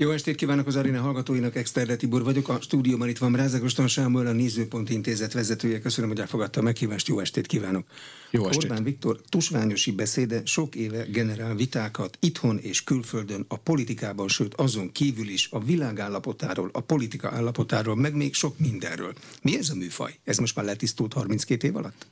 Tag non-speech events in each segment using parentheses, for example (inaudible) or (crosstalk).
Jó estét kívánok az Arina hallgatóinak, Exterde Tibor vagyok. A stúdióban itt van Brázagoston Sámuel, a Nézőpont Intézet vezetője. Köszönöm, hogy elfogadta a meghívást. Jó estét kívánok. Jó estét. Orbán Viktor tusványosi beszéde sok éve generál vitákat itthon és külföldön, a politikában, sőt azon kívül is, a világ állapotáról, a politika állapotáról, meg még sok mindenről. Mi ez a műfaj? Ez most már letisztult 32 év alatt?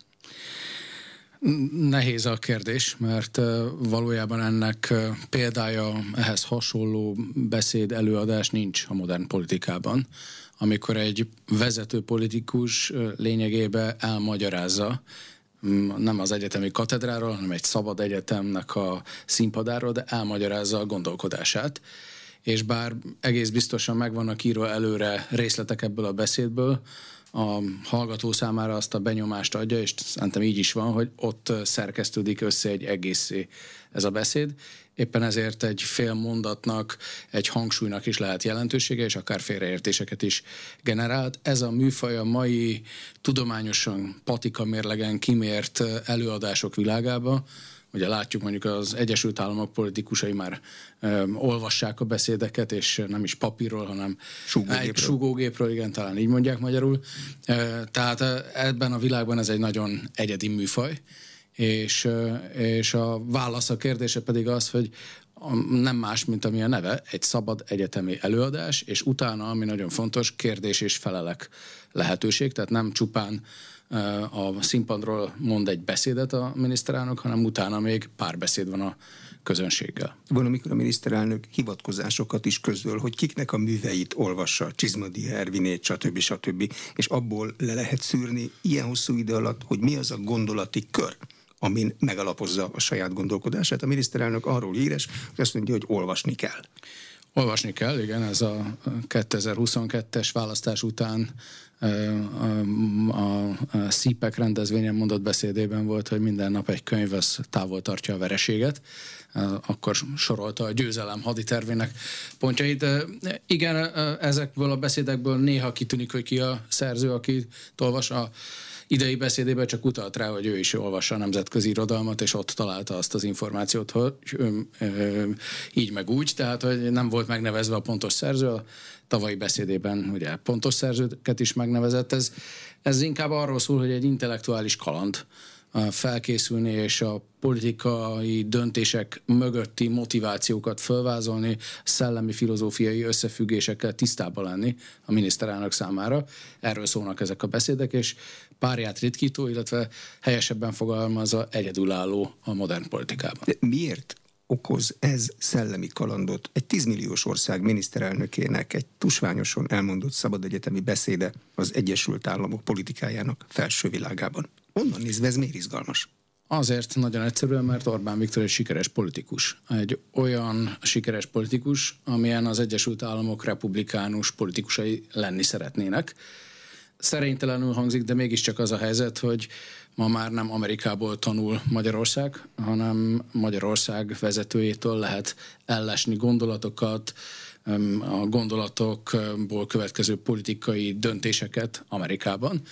Nehéz a kérdés, mert valójában ennek példája ehhez hasonló beszéd, előadás nincs a modern politikában, amikor egy vezető politikus lényegében elmagyarázza, nem az egyetemi katedráról, hanem egy szabad egyetemnek a színpadáról, de elmagyarázza a gondolkodását. És bár egész biztosan megvannak írva előre részletek ebből a beszédből, a hallgató számára azt a benyomást adja, és szerintem így is van, hogy ott szerkesztődik össze egy egészé ez a beszéd. Éppen ezért egy fél mondatnak, egy hangsúlynak is lehet jelentősége, és akár félreértéseket is generált. Ez a műfaj a mai tudományosan patika mérlegen kimért előadások világába, Ugye látjuk mondjuk az Egyesült Államok politikusai már ö, olvassák a beszédeket, és nem is papírról, hanem súgógépről. egy súgógépről, igen, talán így mondják magyarul. Ö, tehát ebben a világban ez egy nagyon egyedi műfaj, és, és a válasz a kérdése pedig az, hogy nem más, mint ami a neve, egy szabad egyetemi előadás, és utána, ami nagyon fontos, kérdés és felelek lehetőség, tehát nem csupán a színpadról mond egy beszédet a miniszterelnök, hanem utána még pár beszéd van a közönséggel. Van, amikor a miniszterelnök hivatkozásokat is közöl, hogy kiknek a műveit olvassa, Csizmadi, Ervinét, stb. stb. És abból le lehet szűrni ilyen hosszú idő alatt, hogy mi az a gondolati kör, amin megalapozza a saját gondolkodását. A miniszterelnök arról híres, hogy azt mondja, hogy olvasni kell. Olvasni kell, igen, ez a 2022-es választás után a, CIPEC rendezvényen mondott beszédében volt, hogy minden nap egy könyv az távol tartja a vereséget. Akkor sorolta a győzelem haditervének pontjait. Igen, ezekből a beszédekből néha kitűnik, hogy ki a szerző, aki olvas a idei beszédében csak utalt rá, hogy ő is olvassa a nemzetközi irodalmat, és ott találta azt az információt, hogy ö, ö, így meg úgy, tehát hogy nem volt megnevezve a pontos szerző, a tavalyi beszédében ugye pontos szerzőket is megnevezett. Ez, ez inkább arról szól, hogy egy intellektuális kaland, felkészülni és a politikai döntések mögötti motivációkat fölvázolni, szellemi filozófiai összefüggésekkel tisztában lenni a miniszterelnök számára. Erről szólnak ezek a beszédek, és párját ritkító, illetve helyesebben fogalmazza egyedülálló a modern politikában. De miért okoz ez szellemi kalandot egy tízmilliós ország miniszterelnökének egy tusványosan elmondott szabad egyetemi beszéde az Egyesült Államok politikájának felső világában? Onnan nézve ez miért izgalmas? Azért nagyon egyszerűen, mert Orbán Viktor egy sikeres politikus. Egy olyan sikeres politikus, amilyen az Egyesült Államok republikánus politikusai lenni szeretnének. Szerénytelenül hangzik, de mégiscsak az a helyzet, hogy ma már nem Amerikából tanul Magyarország, hanem Magyarország vezetőjétől lehet ellesni gondolatokat, a gondolatokból következő politikai döntéseket Amerikában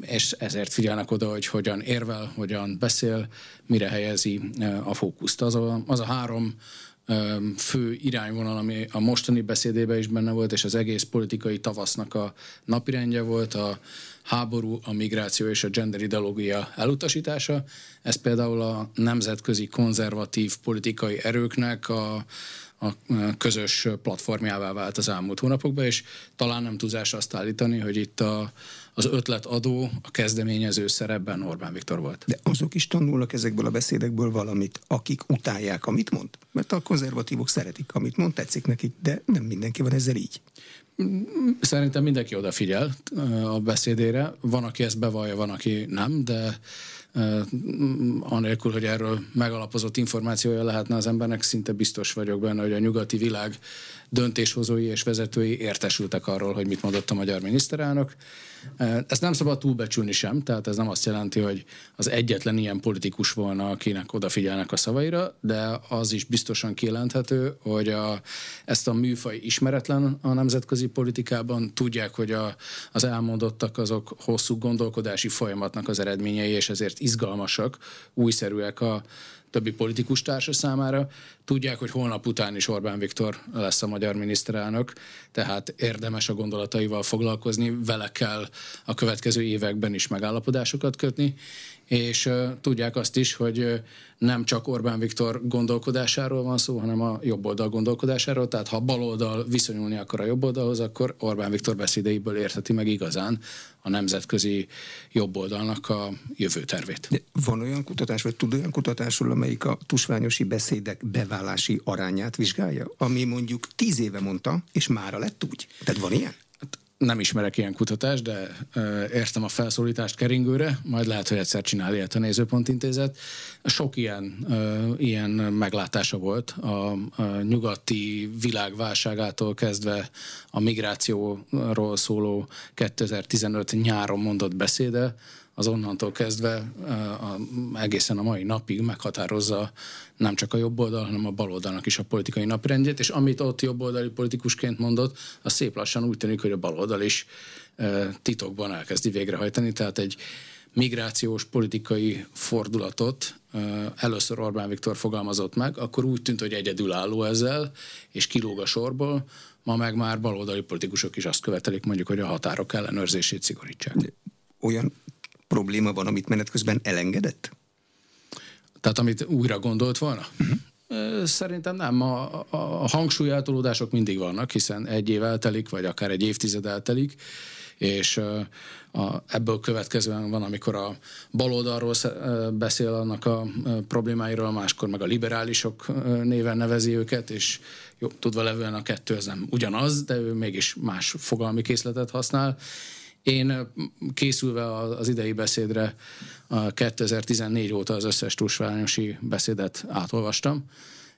és ezért figyelnek oda, hogy hogyan érvel, hogyan beszél, mire helyezi a fókuszt. Az a, az a három fő irányvonal, ami a mostani beszédében is benne volt, és az egész politikai tavasznak a napirendje volt, a háború, a migráció és a gender ideológia elutasítása. Ez például a nemzetközi konzervatív politikai erőknek a, a közös platformjává vált az elmúlt hónapokban, és talán nem túlzás azt állítani, hogy itt a, az ötletadó, a kezdeményező szerepben Orbán Viktor volt. De azok is tanulnak ezekből a beszédekből valamit, akik utálják, amit mond. Mert a konzervatívok szeretik, amit mond, tetszik nekik, de nem mindenki van ezzel így. Szerintem mindenki odafigyel a beszédére. Van, aki ezt bevallja, van, aki nem, de anélkül, hogy erről megalapozott információja lehetne az embernek, szinte biztos vagyok benne, hogy a nyugati világ döntéshozói és vezetői értesültek arról, hogy mit mondott a magyar miniszterelnök. Ezt nem szabad túlbecsülni sem, tehát ez nem azt jelenti, hogy az egyetlen ilyen politikus volna, akinek odafigyelnek a szavaira, de az is biztosan kijelenthető, hogy a, ezt a műfaj ismeretlen a nemzetközi politikában, tudják, hogy a, az elmondottak azok hosszú gondolkodási folyamatnak az eredményei, és ezért izgalmasak, újszerűek a többi politikus társa számára. Tudják, hogy holnap után is Orbán Viktor lesz a magyar miniszterelnök, tehát érdemes a gondolataival foglalkozni, vele kell a következő években is megállapodásokat kötni, és tudják azt is, hogy nem csak Orbán Viktor gondolkodásáról van szó, hanem a jobb oldal gondolkodásáról, tehát ha bal oldal viszonyulni akar a jobb oldalhoz, akkor Orbán Viktor beszédeiből értheti meg igazán a nemzetközi jobb oldalnak a jövőtervét. De van olyan kutatás, vagy tud olyan kutatásról, amelyik a tusványosi beszédek beválási arányát vizsgálja, ami mondjuk tíz éve mondta, és mára lett úgy? Tehát van ilyen? Nem ismerek ilyen kutatást, de értem a felszólítást keringőre, majd lehet, hogy egyszer csinál ilyet a Nézőpont Intézet. Sok ilyen, ilyen meglátása volt a nyugati világválságától kezdve a migrációról szóló 2015 nyáron mondott beszéde, az onnantól kezdve a, egészen a mai napig meghatározza nem csak a jobb oldal, hanem a bal oldalnak is a politikai naprendjét, és amit ott jobb oldali politikusként mondott, az szép lassan úgy tűnik, hogy a bal oldal is titokban elkezdi végrehajtani, tehát egy migrációs politikai fordulatot először Orbán Viktor fogalmazott meg, akkor úgy tűnt, hogy egyedülálló ezzel, és kilóg a sorból, ma meg már baloldali politikusok is azt követelik, mondjuk, hogy a határok ellenőrzését szigorítsák. Olyan probléma van, amit menet közben elengedett? Tehát amit újra gondolt volna? Uh-huh. Szerintem nem. A, a, a hangsúlyeltolódások mindig vannak, hiszen egy év eltelik, vagy akár egy évtized eltelik, és a, ebből következően van, amikor a baloldalról beszél annak a problémáiról, máskor meg a liberálisok néven nevezi őket, és jó, tudva levően a kettő ez nem ugyanaz, de ő mégis más fogalmi készletet használ, én készülve az idei beszédre a 2014 óta az összes túlsványosi beszédet átolvastam,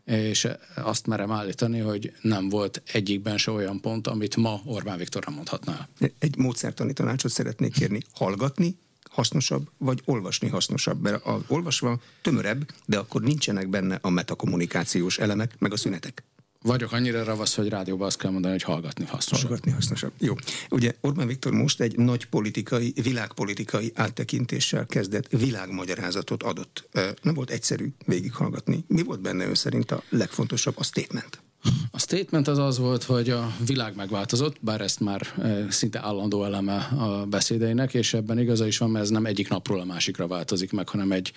és azt merem állítani, hogy nem volt egyikben se olyan pont, amit ma Orbán Viktor nem mondhatná. Egy módszertani tanácsot szeretnék kérni. Hallgatni hasznosabb, vagy olvasni hasznosabb? Mert az olvasva tömörebb, de akkor nincsenek benne a metakommunikációs elemek, meg a szünetek vagyok annyira ravasz, hogy rádióban azt kell mondani, hogy hallgatni hasznosabb. Hallgatni hasznosabb. Jó. Ugye Orbán Viktor most egy nagy politikai, világpolitikai áttekintéssel kezdett világmagyarázatot adott. Nem volt egyszerű végighallgatni. Mi volt benne ön szerint a legfontosabb a statement? A statement az az volt, hogy a világ megváltozott, bár ezt már szinte állandó eleme a beszédeinek, és ebben igaza is van, mert ez nem egyik napról a másikra változik meg, hanem egy,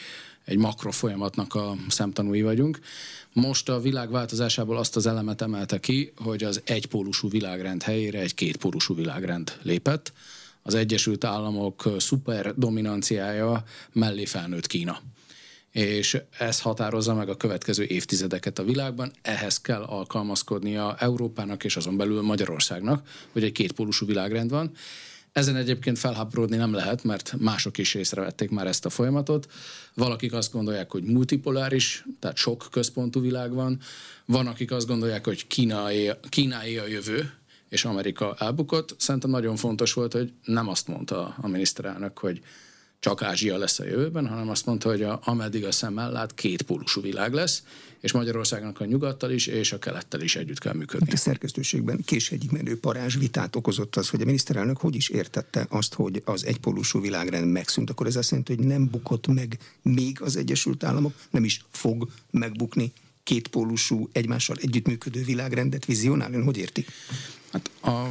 egy makro folyamatnak a szemtanúi vagyunk. Most a világ változásából azt az elemet emelte ki, hogy az egypólusú világrend helyére egy kétpólusú világrend lépett. Az Egyesült Államok szuper dominanciája mellé felnőtt Kína és ez határozza meg a következő évtizedeket a világban. Ehhez kell alkalmazkodnia Európának és azon belül Magyarországnak, hogy egy kétpólusú világrend van. Ezen egyébként felháborodni nem lehet, mert mások is észrevették már ezt a folyamatot. Valakik azt gondolják, hogy multipoláris, tehát sok központú világ van. Van, akik azt gondolják, hogy Kínaé, Kínáé a jövő, és Amerika elbukott. Szerintem nagyon fontos volt, hogy nem azt mondta a miniszterelnök, hogy csak Ázsia lesz a jövőben, hanem azt mondta, hogy a, ameddig a szemmel lát, két pólusú világ lesz, és Magyarországnak a nyugattal is, és a kelettel is együtt kell működni. A szerkesztőségben késegyik menő parázs vitát okozott az, hogy a miniszterelnök hogy is értette azt, hogy az egypólusú világrend megszűnt. Akkor ez azt jelenti, hogy nem bukott meg még az Egyesült Államok, nem is fog megbukni kétpólusú, egymással együttműködő világrendet vizionál? Hogy érti? Hát a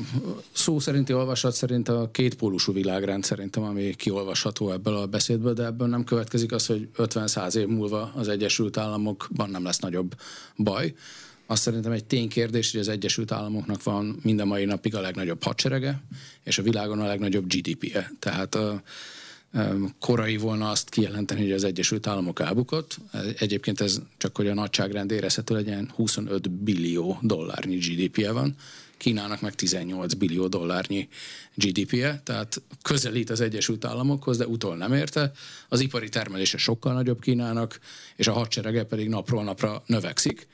szó szerinti olvasat szerint a kétpólusú világrend szerintem, ami kiolvasható ebből a beszédből, de ebből nem következik az, hogy 50-100 év múlva az Egyesült Államokban nem lesz nagyobb baj. Azt szerintem egy ténykérdés, hogy az Egyesült Államoknak van minden mai napig a legnagyobb hadserege, és a világon a legnagyobb GDP-je. Tehát a, korai volna azt kijelenteni, hogy az Egyesült Államok elbukott. Egyébként ez csak, hogy a nagyságrend érezhető legyen, 25 billió dollárnyi GDP-je van, Kínának meg 18 billió dollárnyi GDP-je, tehát közelít az Egyesült Államokhoz, de utol nem érte. Az ipari termelése sokkal nagyobb Kínának, és a hadserege pedig napról napra növekszik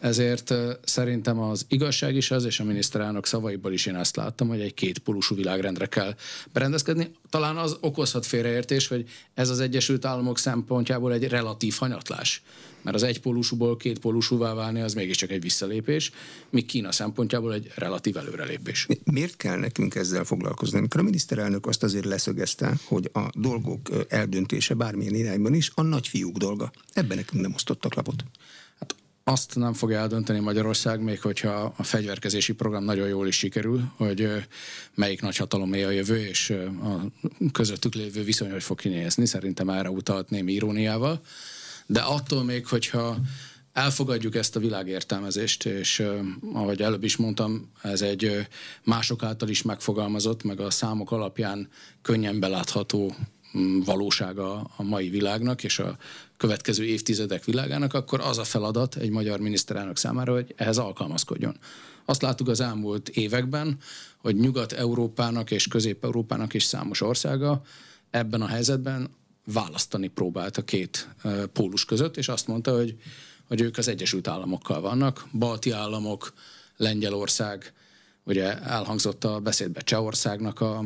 ezért szerintem az igazság is az, és a miniszterelnök szavaiból is én ezt láttam, hogy egy kétpólusú világrendre kell berendezkedni. Talán az okozhat félreértés, hogy ez az Egyesült Államok szempontjából egy relatív hanyatlás. Mert az egypólusúból kétpólusúvá válni az mégiscsak egy visszalépés, míg Kína szempontjából egy relatív előrelépés. Miért kell nekünk ezzel foglalkozni? Amikor a miniszterelnök azt azért leszögezte, hogy a dolgok eldöntése bármilyen irányban is a nagyfiúk dolga. Ebben nekünk nem osztottak lapot azt nem fogja eldönteni Magyarország, még hogyha a fegyverkezési program nagyon jól is sikerül, hogy melyik nagyhatalomé a jövő, és a közöttük lévő viszony hogy fog kinézni. Szerintem erre utalt némi iróniával. De attól még, hogyha elfogadjuk ezt a világértelmezést, és ahogy előbb is mondtam, ez egy mások által is megfogalmazott, meg a számok alapján könnyen belátható valósága a mai világnak és a következő évtizedek világának, akkor az a feladat egy magyar miniszterelnök számára, hogy ehhez alkalmazkodjon. Azt láttuk az elmúlt években, hogy Nyugat-Európának és Közép-Európának is számos országa ebben a helyzetben választani próbált a két pólus között, és azt mondta, hogy, hogy ők az Egyesült Államokkal vannak, balti államok, Lengyelország, Ugye elhangzott a beszédbe Csehországnak a,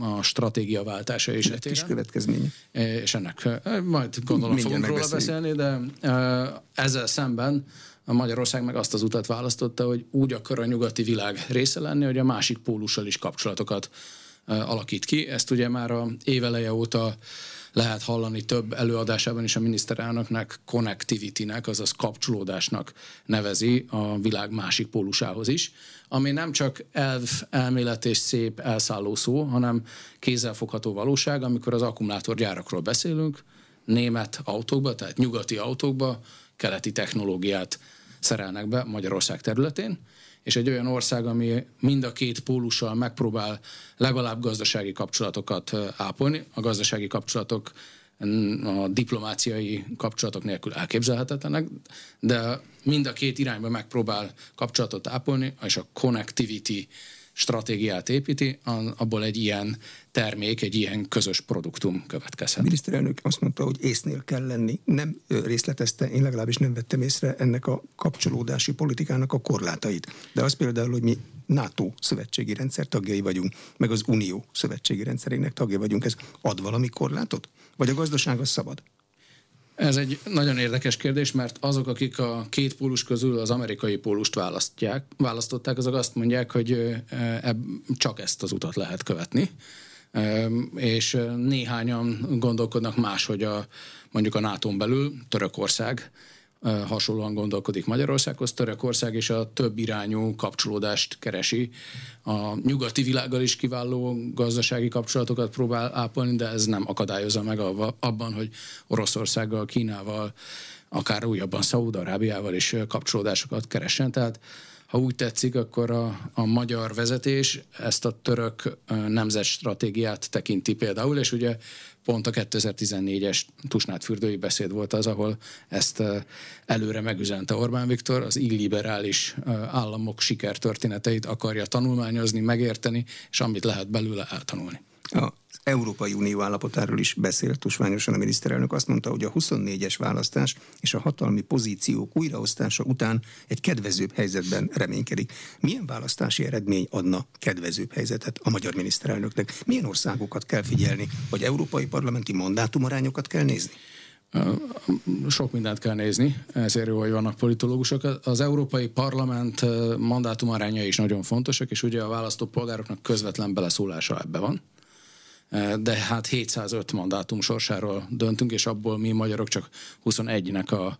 a stratégiaváltása is. Kis következménye. És ennek majd gondolom Mindjárt fogunk róla beszélni, de ezzel szemben a Magyarország meg azt az utat választotta, hogy úgy akar a nyugati világ része lenni, hogy a másik pólussal is kapcsolatokat alakít ki. Ezt ugye már a éveleje óta lehet hallani több előadásában is a miniszterelnöknek connectivity-nek, azaz kapcsolódásnak nevezi a világ másik pólusához is, ami nem csak elv, elmélet és szép elszálló szó, hanem kézzelfogható valóság, amikor az akkumulátorgyárakról beszélünk, német autókba, tehát nyugati autókba keleti technológiát szerelnek be Magyarország területén, és egy olyan ország, ami mind a két pólussal megpróbál legalább gazdasági kapcsolatokat ápolni. A gazdasági kapcsolatok a diplomáciai kapcsolatok nélkül elképzelhetetlenek, de mind a két irányba megpróbál kapcsolatot ápolni, és a connectivity stratégiát építi, abból egy ilyen termék, egy ilyen közös produktum következhet. A miniszterelnök azt mondta, hogy észnél kell lenni. Nem részletezte, én legalábbis nem vettem észre ennek a kapcsolódási politikának a korlátait. De az például, hogy mi NATO szövetségi rendszer tagjai vagyunk, meg az Unió szövetségi rendszerének tagja vagyunk, ez ad valami korlátot? Vagy a gazdaság az szabad? Ez egy nagyon érdekes kérdés, mert azok, akik a két pólus közül az amerikai pólust választják, választották, azok azt mondják, hogy csak ezt az utat lehet követni. És néhányan gondolkodnak máshogy a, mondjuk a nato belül, Törökország hasonlóan gondolkodik Magyarországhoz. Törökország és a több irányú kapcsolódást keresi. A nyugati világgal is kiváló gazdasági kapcsolatokat próbál ápolni, de ez nem akadályozza meg abban, hogy Oroszországgal, Kínával, akár újabban Szaúd-Arábiával is kapcsolódásokat keressen. Tehát ha úgy tetszik, akkor a, a magyar vezetés ezt a török nemzetstratégiát tekinti például, és ugye pont a 2014-es Tusnát fürdői beszéd volt az, ahol ezt előre megüzente Orbán Viktor, az illiberális államok sikertörténeteit akarja tanulmányozni, megérteni, és amit lehet belőle eltanulni. A Európai Unió állapotáról is beszélt tusványosan a miniszterelnök. Azt mondta, hogy a 24-es választás és a hatalmi pozíciók újraosztása után egy kedvezőbb helyzetben reménykedik. Milyen választási eredmény adna kedvezőbb helyzetet a magyar miniszterelnöknek? Milyen országokat kell figyelni? Vagy európai parlamenti mandátumarányokat kell nézni? Sok mindent kell nézni, ezért jó, hogy vannak politológusok. Az Európai Parlament mandátumarányai is nagyon fontosak, és ugye a választópolgároknak közvetlen beleszólása ebbe van de hát 705 mandátum sorsáról döntünk, és abból mi magyarok csak 21-nek a,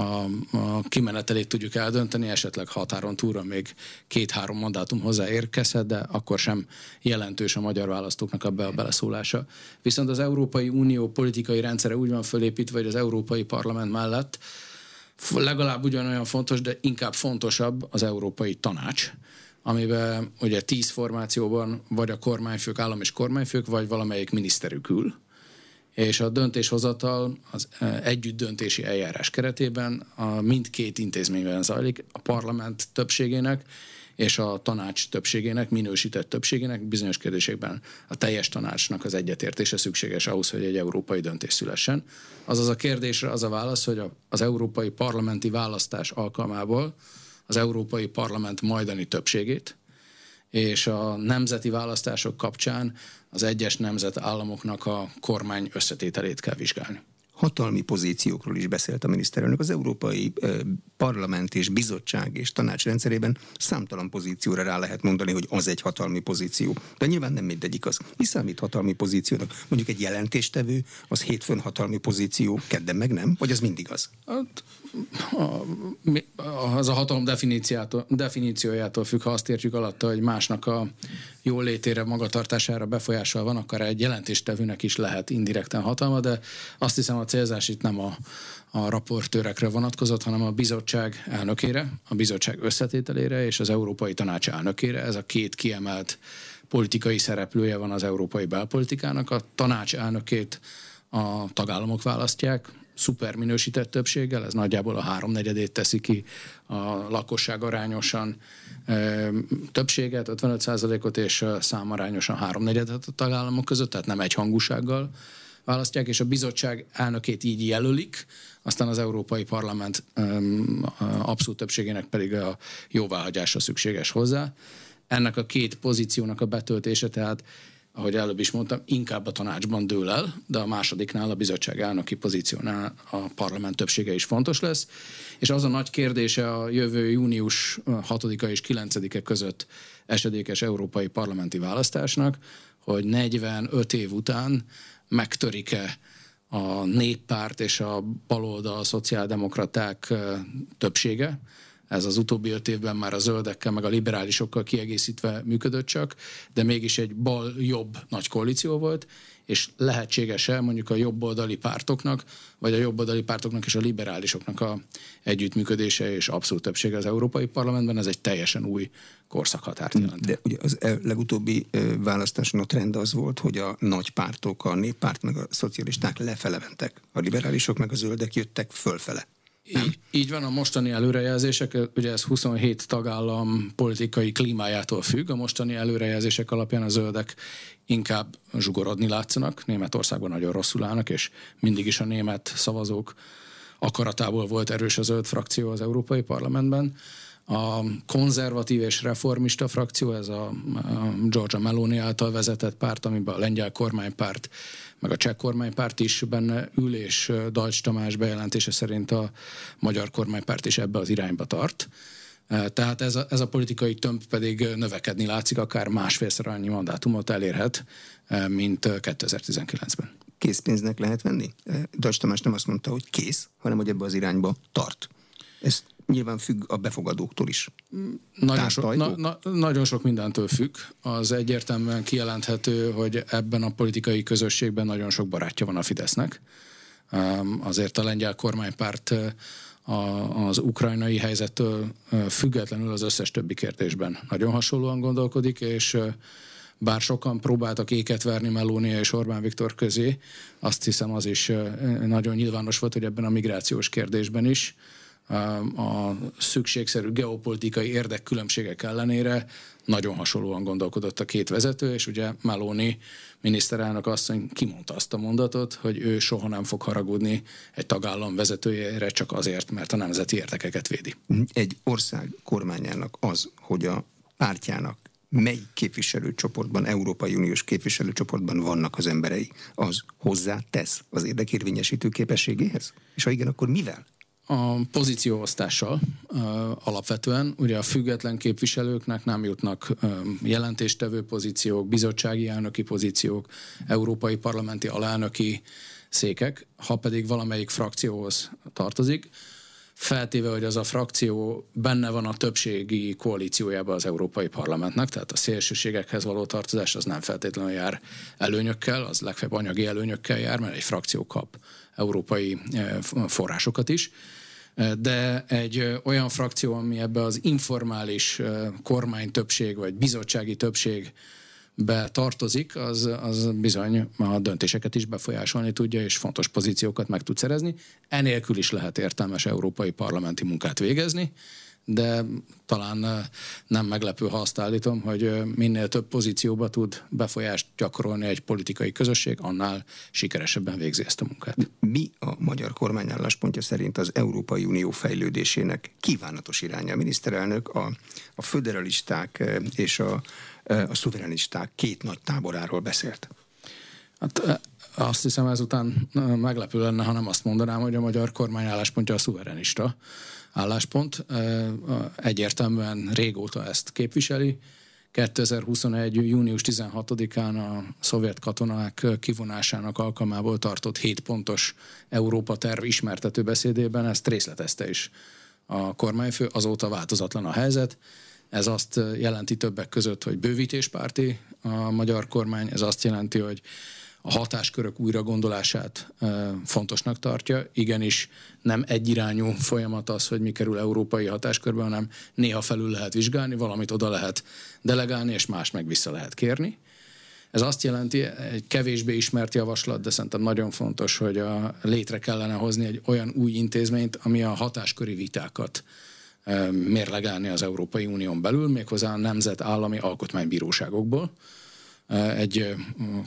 a, a kimenetelét tudjuk eldönteni, esetleg határon túlra még két-három mandátum hozzá érkezhet, de akkor sem jelentős a magyar választóknak abba a beleszólása. Viszont az Európai Unió politikai rendszere úgy van fölépítve, hogy az Európai Parlament mellett legalább ugyanolyan fontos, de inkább fontosabb az Európai Tanács, amiben ugye tíz formációban vagy a kormányfők, állam és kormányfők, vagy valamelyik miniszterük ül, és a döntéshozatal az e, együtt döntési eljárás keretében a mindkét intézményben zajlik, a parlament többségének és a tanács többségének, minősített többségének bizonyos kérdésekben a teljes tanácsnak az egyetértése szükséges ahhoz, hogy egy európai döntés szülessen. Azaz a kérdésre az a válasz, hogy az európai parlamenti választás alkalmából az európai parlament majdani többségét, és a nemzeti választások kapcsán az egyes nemzetállamoknak a kormány összetételét kell vizsgálni hatalmi pozíciókról is beszélt a miniszterelnök. Az Európai Parlament és Bizottság és Tanács rendszerében számtalan pozícióra rá lehet mondani, hogy az egy hatalmi pozíció. De nyilván nem mindegyik az. Mi számít hatalmi pozíciónak? Mondjuk egy jelentéstevő, az hétfőn hatalmi pozíció, kedden meg nem? Vagy az mindig az? Hát, az a hatalom definíciójától függ, ha azt értjük alatta, hogy másnak a jól létére, magatartására befolyással van, akkor egy jelentéstevőnek is lehet indirekten hatalma, de azt hiszem a célzás itt nem a, a raportőrekre vonatkozott, hanem a bizottság elnökére, a bizottság összetételére és az Európai Tanács elnökére. Ez a két kiemelt politikai szereplője van az európai belpolitikának. A tanács elnökét a tagállamok választják, szuper minősített többséggel, ez nagyjából a háromnegyedét teszi ki a lakosság arányosan többséget, 55%-ot, és számarányosan háromnegyedet a tagállamok között, tehát nem egy hangúsággal választják, és a bizottság elnökét így jelölik, aztán az Európai Parlament abszolút többségének pedig a jóváhagyása szükséges hozzá. Ennek a két pozíciónak a betöltése, tehát ahogy előbb is mondtam, inkább a tanácsban dől el, de a másodiknál, a bizottság elnöki pozíciónál a parlament többsége is fontos lesz. És az a nagy kérdése a jövő június 6-a és 9-e között esedékes európai parlamenti választásnak, hogy 45 év után megtörik-e a néppárt és a baloldal, a szociáldemokraták többsége, ez az utóbbi öt évben már a zöldekkel, meg a liberálisokkal kiegészítve működött csak, de mégis egy bal-jobb nagy koalíció volt, és lehetséges-e mondjuk a jobboldali pártoknak, vagy a jobboldali pártoknak és a liberálisoknak a együttműködése és abszolút többsége az Európai Parlamentben, ez egy teljesen új korszakhatárt jelent. De ugye az legutóbbi választáson a trend az volt, hogy a nagy pártok, a néppárt meg a szocialisták lefele mentek, a liberálisok meg a zöldek jöttek fölfele. Így, így van, a mostani előrejelzések, ugye ez 27 tagállam politikai klímájától függ, a mostani előrejelzések alapján a zöldek inkább zsugorodni látszanak, Németországban nagyon rosszul állnak, és mindig is a német szavazók akaratából volt erős a zöld frakció az Európai Parlamentben. A konzervatív és reformista frakció, ez a, Georgia Meloni által vezetett párt, amiben a lengyel kormánypárt meg a cseh kormánypárt is benne ül, és Dajcs Tamás bejelentése szerint a magyar kormánypárt is ebbe az irányba tart. Tehát ez a, ez a politikai tömb pedig növekedni látszik, akár másfélszer annyi mandátumot elérhet, mint 2019-ben. Készpénznek lehet venni? Dajcs Tamás nem azt mondta, hogy kész, hanem hogy ebbe az irányba tart. Ezt nyilván függ a befogadóktól is. Nagyon, so, na, na, nagyon sok mindentől függ. Az egyértelműen kijelenthető, hogy ebben a politikai közösségben nagyon sok barátja van a Fidesznek. Azért a lengyel kormánypárt az ukrajnai helyzettől függetlenül az összes többi kérdésben nagyon hasonlóan gondolkodik, és bár sokan próbáltak éket verni Melónia és Orbán Viktor közé, azt hiszem az is nagyon nyilvános volt, hogy ebben a migrációs kérdésben is a szükségszerű geopolitikai érdekkülönbségek ellenére nagyon hasonlóan gondolkodott a két vezető, és ugye Maloni miniszterelnök asszony kimondta azt a mondatot, hogy ő soha nem fog haragudni egy tagállam vezetőjére csak azért, mert a nemzeti érdekeket védi. Egy ország kormányának az, hogy a pártjának mely képviselőcsoportban, Európai Uniós képviselőcsoportban vannak az emberei, az hozzá tesz az érdekérvényesítő képességéhez? És ha igen, akkor mivel? A pozícióosztással alapvetően. Ugye a független képviselőknek nem jutnak jelentéstevő pozíciók, bizottsági elnöki pozíciók, európai parlamenti alelnöki székek, ha pedig valamelyik frakcióhoz tartozik, feltéve, hogy az a frakció benne van a többségi koalíciójában az Európai Parlamentnek, tehát a szélsőségekhez való tartozás az nem feltétlenül jár előnyökkel, az legfeljebb anyagi előnyökkel jár, mert egy frakció kap európai forrásokat is. De egy olyan frakció, ami ebbe az informális kormány többség vagy bizottsági többség be tartozik, az, az bizony a döntéseket is befolyásolni tudja, és fontos pozíciókat meg tud szerezni. Enélkül is lehet értelmes európai parlamenti munkát végezni, de talán nem meglepő, ha azt állítom, hogy minél több pozícióba tud befolyást gyakorolni egy politikai közösség, annál sikeresebben végzi ezt a munkát. Mi a magyar kormány álláspontja szerint az Európai Unió fejlődésének kívánatos iránya? A miniszterelnök a, a föderalisták és a, a szuverenisták két nagy táboráról beszélt. Hát azt hiszem ezután meglepő lenne, ha nem azt mondanám, hogy a magyar kormány álláspontja a szuverenista álláspont. Egyértelműen régóta ezt képviseli. 2021. június 16-án a szovjet katonák kivonásának alkalmából tartott 7 pontos Európa terv ismertető beszédében ezt részletezte is a kormányfő, azóta változatlan a helyzet. Ez azt jelenti többek között, hogy bővítéspárti a magyar kormány, ez azt jelenti, hogy a hatáskörök újra gondolását fontosnak tartja. Igenis nem egyirányú folyamat az, hogy mi kerül európai hatáskörbe, hanem néha felül lehet vizsgálni, valamit oda lehet delegálni, és más meg vissza lehet kérni. Ez azt jelenti, egy kevésbé ismert javaslat, de szerintem nagyon fontos, hogy a, létre kellene hozni egy olyan új intézményt, ami a hatásköri vitákat mérlegelni az Európai Unión belül, méghozzá a nemzetállami alkotmánybíróságokból egy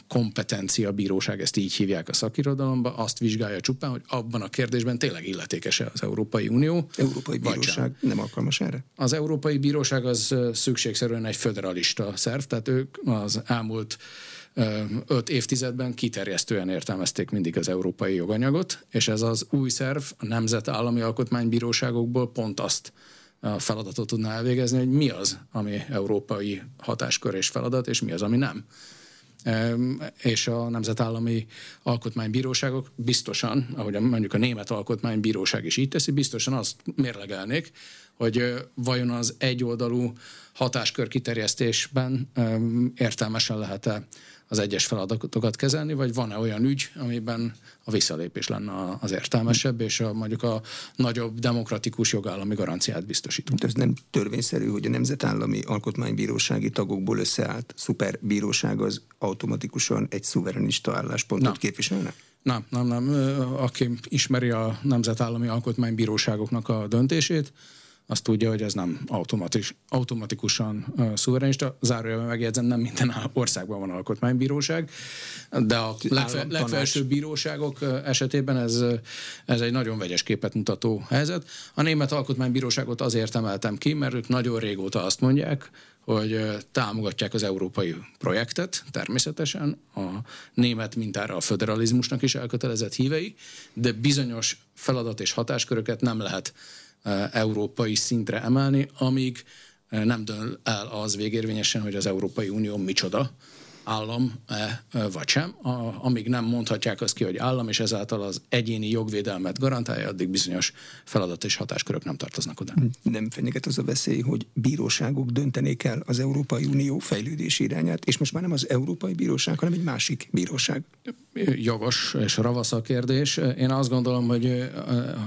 kompetencia bíróság, ezt így hívják a szakirodalomban, azt vizsgálja csupán, hogy abban a kérdésben tényleg illetékes-e az Európai Unió. Európai Bíróság nem alkalmas erre? Az Európai Bíróság az szükségszerűen egy föderalista szerv, tehát ők az elmúlt öt évtizedben kiterjesztően értelmezték mindig az európai joganyagot, és ez az új szerv a nemzetállami alkotmánybíróságokból pont azt a feladatot tudná elvégezni, hogy mi az, ami európai hatáskör és feladat, és mi az, ami nem. És a nemzetállami alkotmánybíróságok biztosan, ahogy mondjuk a német alkotmánybíróság is így teszi, biztosan azt mérlegelnék, hogy vajon az egyoldalú hatáskör kiterjesztésben értelmesen lehet-e az egyes feladatokat kezelni, vagy van-e olyan ügy, amiben a visszalépés lenne az értelmesebb, és a, mondjuk a nagyobb demokratikus jogállami garanciát biztosítunk. Ez nem törvényszerű, hogy a nemzetállami alkotmánybírósági tagokból összeállt szuperbíróság az automatikusan egy szuverenista álláspontot Na. képviselne? Nem, nem, nem. Aki ismeri a nemzetállami alkotmánybíróságoknak a döntését, azt tudja, hogy ez nem automatikus, automatikusan uh, szuverenista. Zárójelben megjegyzem, nem minden országban van alkotmánybíróság, de a legfe, legfelsőbb bíróságok esetében ez, ez egy nagyon vegyes képet mutató helyzet. A német alkotmánybíróságot azért emeltem ki, mert ők nagyon régóta azt mondják, hogy támogatják az európai projektet, természetesen, a német mintára a föderalizmusnak is elkötelezett hívei, de bizonyos feladat és hatásköröket nem lehet európai szintre emelni, amíg nem dől el az végérvényesen, hogy az Európai Unió micsoda állam vagy sem. A, amíg nem mondhatják azt ki, hogy állam, és ezáltal az egyéni jogvédelmet garantálja, addig bizonyos feladat és hatáskörök nem tartoznak oda. Nem fenyeget az a veszély, hogy bíróságok döntenék el az Európai Unió fejlődési irányát, és most már nem az Európai Bíróság, hanem egy másik bíróság. Jogos és ravasz a kérdés. Én azt gondolom, hogy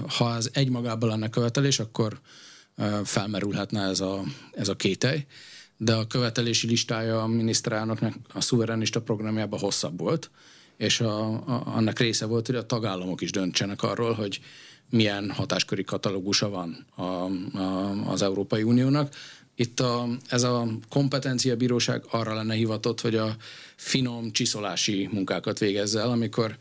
ha ez egymagában lenne követelés, akkor felmerülhetne ez a, ez a kételj de a követelési listája a miniszterelnöknek a szuverenista programjában hosszabb volt, és a, a, annak része volt, hogy a tagállamok is döntsenek arról, hogy milyen hatásköri katalógusa van a, a, az Európai Uniónak. Itt a, ez a kompetenciabíróság arra lenne hivatott, hogy a finom csiszolási munkákat végezze el, amikor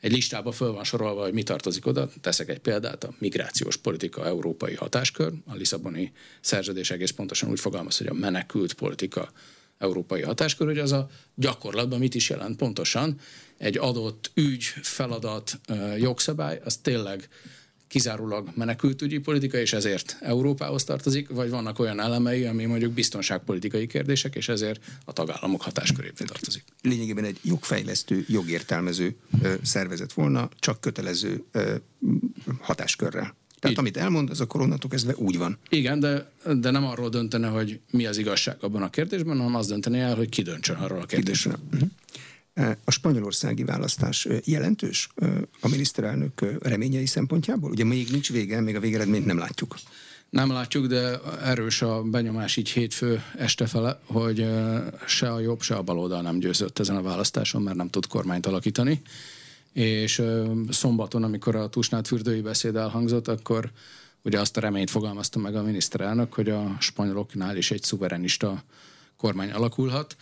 egy listába föl van sorolva, hogy mi tartozik oda. Teszek egy példát, a migrációs politika európai hatáskör. A Lisszaboni szerződés egész pontosan úgy fogalmaz, hogy a menekült politika európai hatáskör, hogy az a gyakorlatban mit is jelent pontosan. Egy adott ügy, feladat, jogszabály, az tényleg kizárólag menekültügyi politika, és ezért Európához tartozik, vagy vannak olyan elemei, ami mondjuk biztonságpolitikai kérdések, és ezért a tagállamok hatáskörébe tartozik. Lényegében egy jogfejlesztő, jogértelmező ö, szervezet volna, csak kötelező ö, hatáskörrel. Tehát Így. amit elmond, az a onnantól kezdve úgy van. Igen, de, de nem arról döntene, hogy mi az igazság abban a kérdésben, hanem az döntene el, hogy ki döntsön arról a kérdésről. Uh-huh. A spanyolországi választás jelentős a miniszterelnök reményei szempontjából? Ugye még nincs vége, még a végeredményt nem látjuk. Nem látjuk, de erős a benyomás így hétfő este fele, hogy se a jobb, se a baloldal nem győzött ezen a választáson, mert nem tud kormányt alakítani. És szombaton, amikor a Tusnád fürdői beszéd elhangzott, akkor ugye azt a reményt fogalmazta meg a miniszterelnök, hogy a spanyoloknál is egy szuverenista kormány alakulhat.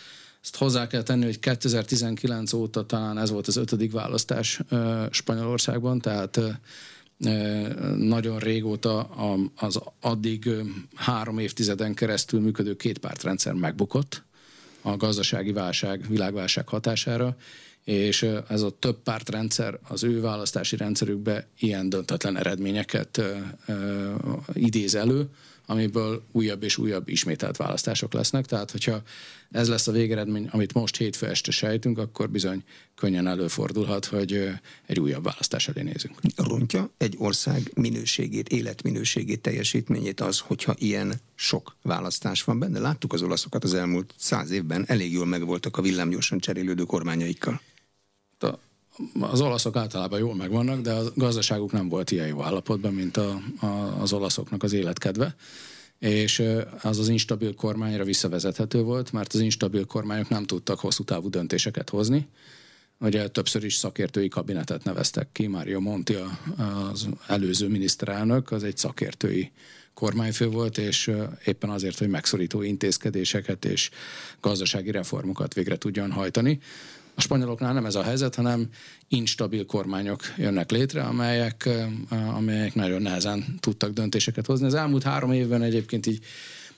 Ezt hozzá kell tenni, hogy 2019 óta talán ez volt az ötödik választás Spanyolországban, tehát nagyon régóta az addig három évtizeden keresztül működő kétpártrendszer megbukott a gazdasági válság, világválság hatására, és ez a több pártrendszer az ő választási rendszerükbe ilyen döntetlen eredményeket idéz elő, amiből újabb és újabb ismételt választások lesznek. Tehát, hogyha ez lesz a végeredmény, amit most hétfő este sejtünk, akkor bizony könnyen előfordulhat, hogy egy újabb választás elé nézünk. Rontja egy ország minőségét, életminőségét, teljesítményét az, hogyha ilyen sok választás van benne? Láttuk az olaszokat az elmúlt száz évben, elég jól megvoltak a villámgyorsan cserélődő kormányaikkal az olaszok általában jól megvannak, de a gazdaságuk nem volt ilyen jó állapotban, mint a, a, az olaszoknak az életkedve. És az az instabil kormányra visszavezethető volt, mert az instabil kormányok nem tudtak hosszú távú döntéseket hozni. Ugye többször is szakértői kabinetet neveztek ki, Mário Monti az előző miniszterelnök, az egy szakértői kormányfő volt, és éppen azért, hogy megszorító intézkedéseket és gazdasági reformokat végre tudjon hajtani. A spanyoloknál nem ez a helyzet, hanem instabil kormányok jönnek létre, amelyek, amelyek nagyon nehezen tudtak döntéseket hozni. Az elmúlt három évben egyébként így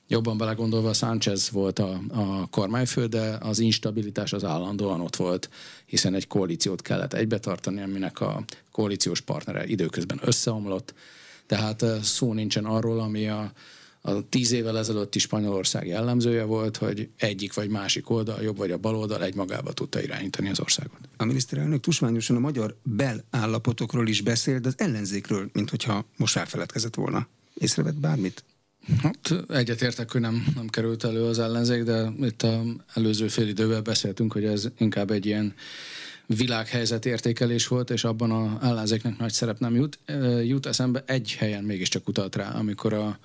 jobban belegondolva Sánchez volt a, a kormányfő, de az instabilitás az állandóan ott volt, hiszen egy koalíciót kellett egybetartani, aminek a koalíciós partnere időközben összeomlott. Tehát szó nincsen arról, ami a, a tíz évvel ezelőtti Spanyolország jellemzője volt, hogy egyik vagy másik oldal, jobb vagy a bal oldal egymagába tudta irányítani az országot. A miniszterelnök tusványosan a magyar belállapotokról is beszélt, az ellenzékről, mint hogyha most elfeledkezett volna. Észrevett bármit? Hát egyetértek, hogy nem, nem került elő az ellenzék, de itt az előző fél időben beszéltünk, hogy ez inkább egy ilyen világhelyzet értékelés volt, és abban a ellenzéknek nagy szerep nem jut. Jut eszembe, egy helyen mégiscsak utalt rá, amikor a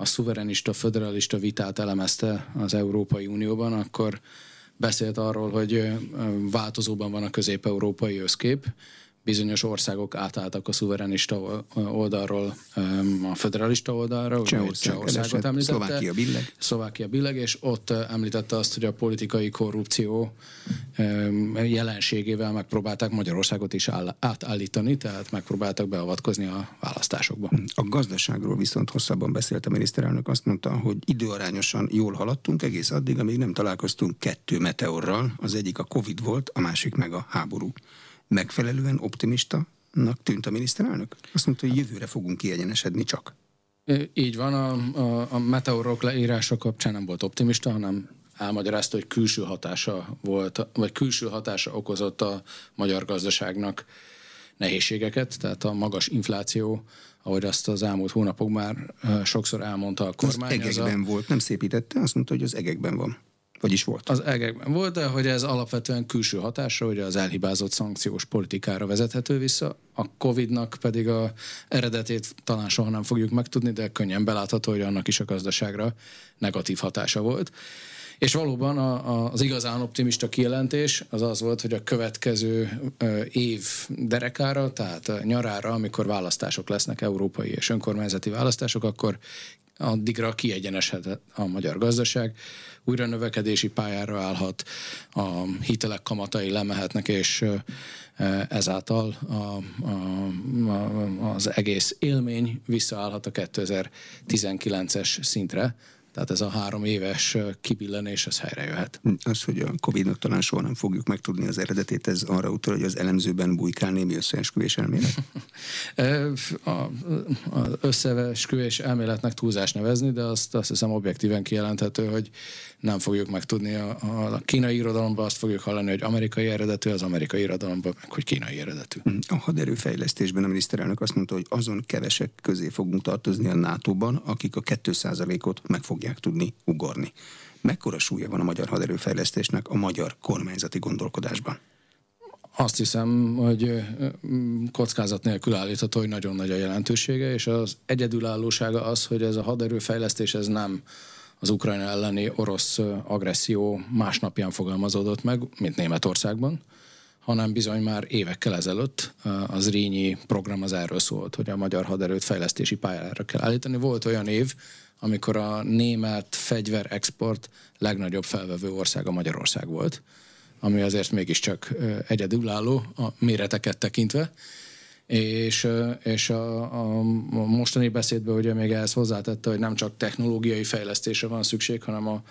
a szuverenista, föderalista vitát elemezte az Európai Unióban, akkor beszélt arról, hogy változóban van a közép-európai összkép, bizonyos országok átálltak a szuverenista oldalról a federalista oldalra, Csehország, Csehországot említette. Szlovákia billeg. Szlovákia billeg, és ott említette azt, hogy a politikai korrupció jelenségével megpróbálták Magyarországot is átállítani, tehát megpróbáltak beavatkozni a választásokba. A gazdaságról viszont hosszabban beszélt a miniszterelnök, azt mondta, hogy időarányosan jól haladtunk egész addig, amíg nem találkoztunk kettő meteorral, az egyik a Covid volt, a másik meg a háború megfelelően optimista tűnt a miniszterelnök? Azt mondta, hogy jövőre fogunk kiegyenesedni csak. Így van, a, a, a meteorok leírása kapcsán nem volt optimista, hanem elmagyarázta, hogy külső hatása volt, vagy külső hatása okozott a magyar gazdaságnak nehézségeket, tehát a magas infláció, ahogy azt az elmúlt hónapok már sokszor elmondta a kormány. Az egekben a... volt, nem szépítette, azt mondta, hogy az egekben van. Vagyis volt. Az egekben volt, de hogy ez alapvetően külső hatásra, hogy az elhibázott szankciós politikára vezethető vissza. A Covid-nak pedig a eredetét talán soha nem fogjuk megtudni, de könnyen belátható, hogy annak is a gazdaságra negatív hatása volt. És valóban a, a, az igazán optimista kijelentés az az volt, hogy a következő ö, év derekára, tehát nyarára, amikor választások lesznek, európai és önkormányzati választások, akkor addigra kiegyenesedhet a magyar gazdaság, újra növekedési pályára állhat, a hitelek kamatai lemehetnek, és ezáltal a, a, a, az egész élmény visszaállhat a 2019-es szintre, tehát ez a három éves kibillenés, ez helyre jöhet. Az, hogy a Covid-nak talán soha nem fogjuk megtudni az eredetét, ez arra utal, hogy az elemzőben bujkál némi összeesküvés elmélet? (laughs) az összeesküvés elméletnek túlzás nevezni, de azt, azt hiszem objektíven kijelenthető, hogy nem fogjuk megtudni. A, a kínai irodalomban azt fogjuk hallani, hogy amerikai eredetű, az amerikai irodalomban meg, hogy kínai eredetű. Hm, a haderőfejlesztésben a miniszterelnök azt mondta, hogy azon kevesek közé fogunk tartozni a NATO-ban, akik a 2%-ot meg fogják tudni ugorni. Mekkora súlya van a magyar haderőfejlesztésnek a magyar kormányzati gondolkodásban? Azt hiszem, hogy kockázat nélkül állítható, hogy nagyon nagy a jelentősége, és az egyedülállósága az, hogy ez a haderőfejlesztés ez nem az Ukrajna elleni orosz agresszió másnapján fogalmazódott meg, mint Németországban, hanem bizony már évekkel ezelőtt az Rényi program az erről szólt, hogy a magyar haderőt fejlesztési pályára kell állítani. Volt olyan év, amikor a német fegyverexport legnagyobb felvevő országa Magyarország volt, ami azért mégiscsak egyedülálló a méreteket tekintve. És, és a, a, mostani beszédben ugye még ehhez hozzátette, hogy nem csak technológiai fejlesztésre van szükség, hanem a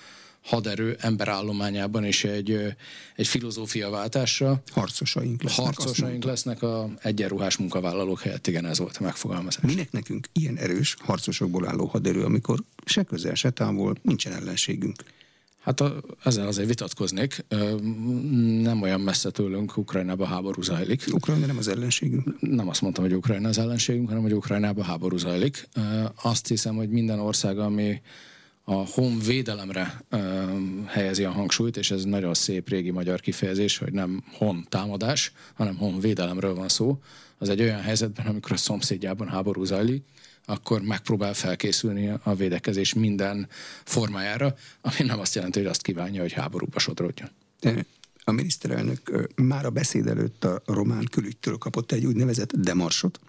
haderő emberállományában is egy, egy filozófiaváltásra. Harcosaink lesznek. Harcosaink lesznek a egyenruhás munkavállalók helyett, igen, ez volt a megfogalmazás. Minek nekünk ilyen erős harcosokból álló haderő, amikor se közel, se távol nincsen ellenségünk? Hát a, ezzel azért vitatkoznék. Nem olyan messze tőlünk Ukrajnában háború zajlik. Ukrajna nem az ellenségünk? Nem azt mondtam, hogy Ukrajna az ellenségünk, hanem hogy Ukrajnában háború zajlik. Azt hiszem, hogy minden ország, ami a honvédelemre helyezi a hangsúlyt, és ez nagyon szép régi magyar kifejezés, hogy nem hon támadás, hanem honvédelemről van szó. Az egy olyan helyzetben, amikor a szomszédjában háború zajlik, akkor megpróbál felkészülni a védekezés minden formájára, ami nem azt jelenti, hogy azt kívánja, hogy háborúba sodródjon. A miniszterelnök már a beszéd előtt a román külügytől kapott egy úgynevezett demarsot,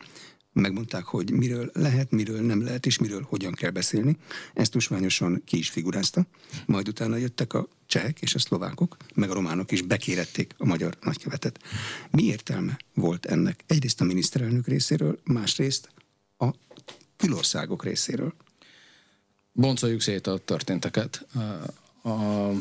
megmondták, hogy miről lehet, miről nem lehet, és miről hogyan kell beszélni. Ezt tusványosan ki is figurázta. Majd utána jöttek a csehek és a szlovákok, meg a románok is bekérették a magyar nagykövetet. Mi értelme volt ennek? Egyrészt a miniszterelnök részéről, másrészt a külországok részéről. Boncoljuk szét a történteket. A, a,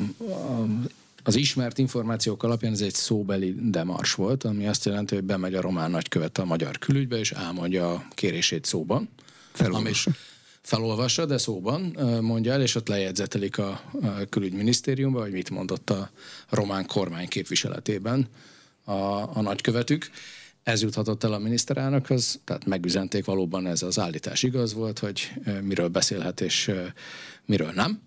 az ismert információk alapján ez egy szóbeli demars volt, ami azt jelenti, hogy bemegy a román nagykövet a magyar külügybe, és elmondja a kérését szóban. Felolvassa. Felolvassa, de szóban mondja el, és ott lejegyzetelik a külügyminisztériumban, hogy mit mondott a román kormány képviseletében a, a nagykövetük ez juthatott el a miniszterelnökhöz, tehát megüzenték valóban ez az állítás igaz volt, hogy miről beszélhet és miről nem.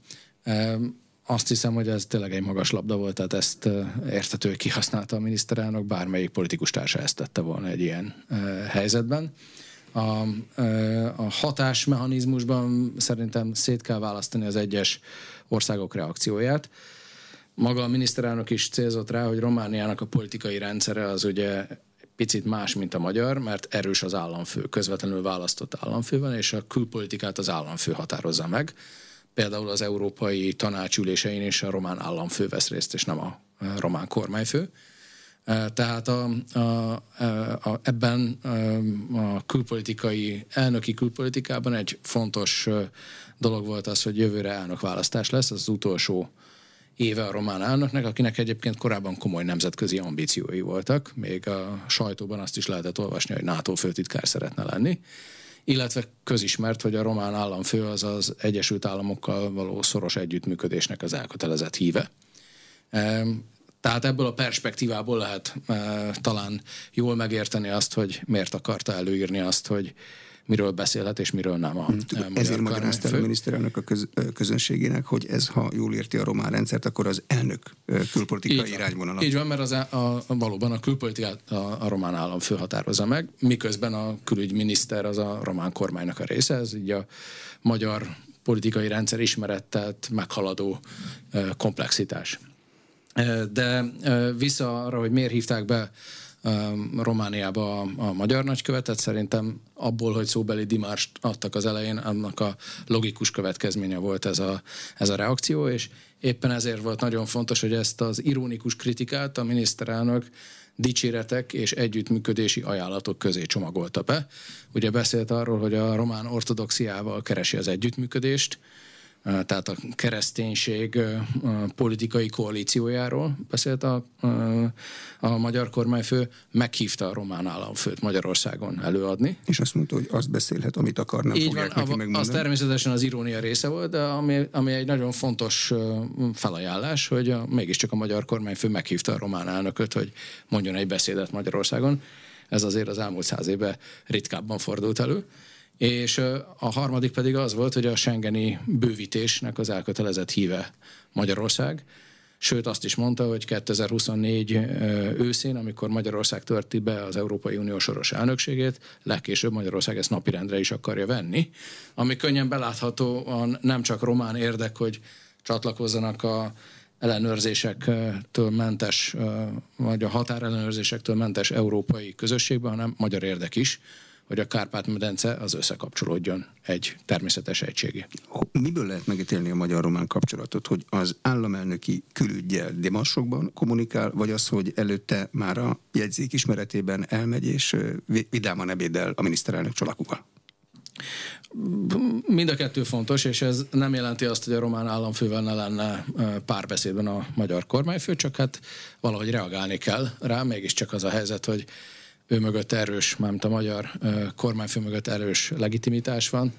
Azt hiszem, hogy ez tényleg egy magas labda volt, tehát ezt értető kihasználta a miniszterelnök, bármelyik politikus társa ezt tette volna egy ilyen helyzetben. A, a hatásmechanizmusban szerintem szét kell választani az egyes országok reakcióját. Maga a miniszterelnök is célzott rá, hogy Romániának a politikai rendszere az ugye picit más, mint a magyar, mert erős az államfő, közvetlenül választott államfő van, és a külpolitikát az államfő határozza meg. Például az európai tanácsülésein is a román államfő vesz részt, és nem a román kormányfő. E, tehát a, a, a, ebben a külpolitikai, elnöki külpolitikában egy fontos dolog volt az, hogy jövőre elnökválasztás lesz, az, az utolsó éve a román elnöknek, akinek egyébként korábban komoly nemzetközi ambíciói voltak, még a sajtóban azt is lehetett olvasni, hogy NATO főtitkár szeretne lenni, illetve közismert, hogy a román államfő az az Egyesült Államokkal való szoros együttműködésnek az elkötelezett híve. Tehát ebből a perspektívából lehet e, talán jól megérteni azt, hogy miért akarta előírni azt, hogy miről beszélhet és miről nem a, hmm. Ezért magyarázta a miniszterelnök a köz, közönségének, hogy ez, ha jól érti a román rendszert, akkor az elnök külpolitikai így irányvonala. Így van, mert az a, a, valóban a külpolitikát a, a román állam főhatározza meg, miközben a külügyminiszter az a román kormánynak a része, ez így a magyar politikai rendszer ismerettet meghaladó komplexitás. De vissza arra, hogy miért hívták be Romániába a, a magyar nagykövetet. Szerintem abból, hogy szóbeli dimást adtak az elején, annak a logikus következménye volt ez a, ez a reakció, és éppen ezért volt nagyon fontos, hogy ezt az ironikus kritikát a miniszterelnök dicséretek és együttműködési ajánlatok közé csomagolta be. Ugye beszélt arról, hogy a román ortodoxiával keresi az együttműködést, tehát a kereszténység politikai koalíciójáról beszélt a, a magyar kormányfő, meghívta a román államfőt Magyarországon előadni. És azt mondta, hogy azt beszélhet, amit akar, nem Így fogják van, neki megmondani. Az természetesen az irónia része volt, de ami, ami egy nagyon fontos felajánlás, hogy a, mégiscsak a magyar kormányfő meghívta a román elnököt, hogy mondjon egy beszédet Magyarországon. Ez azért az elmúlt száz évben ritkábban fordult elő. És a harmadik pedig az volt, hogy a Schengeni bővítésnek az elkötelezett híve Magyarország. Sőt, azt is mondta, hogy 2024 őszén, amikor Magyarország törti be az Európai Unió soros elnökségét, legkésőbb Magyarország ezt napirendre is akarja venni, ami könnyen beláthatóan nem csak román érdek, hogy csatlakozzanak a ellenőrzésektől mentes, vagy a határellenőrzésektől mentes európai közösségben, hanem magyar érdek is, hogy a Kárpát-medence az összekapcsolódjon egy természetes egységé. Miből lehet megítélni a magyar-román kapcsolatot, hogy az államelnöki külügyel Dimasokban kommunikál, vagy az, hogy előtte már a jegyzék ismeretében elmegy és vidáman ebédel a miniszterelnök Csalakúval? Mind a kettő fontos, és ez nem jelenti azt, hogy a román államfővel ne lenne párbeszédben a magyar kormányfő, csak hát valahogy reagálni kell rá, mégiscsak az a helyzet, hogy ő mögött erős, mármint a magyar kormányfő mögött erős legitimitás van,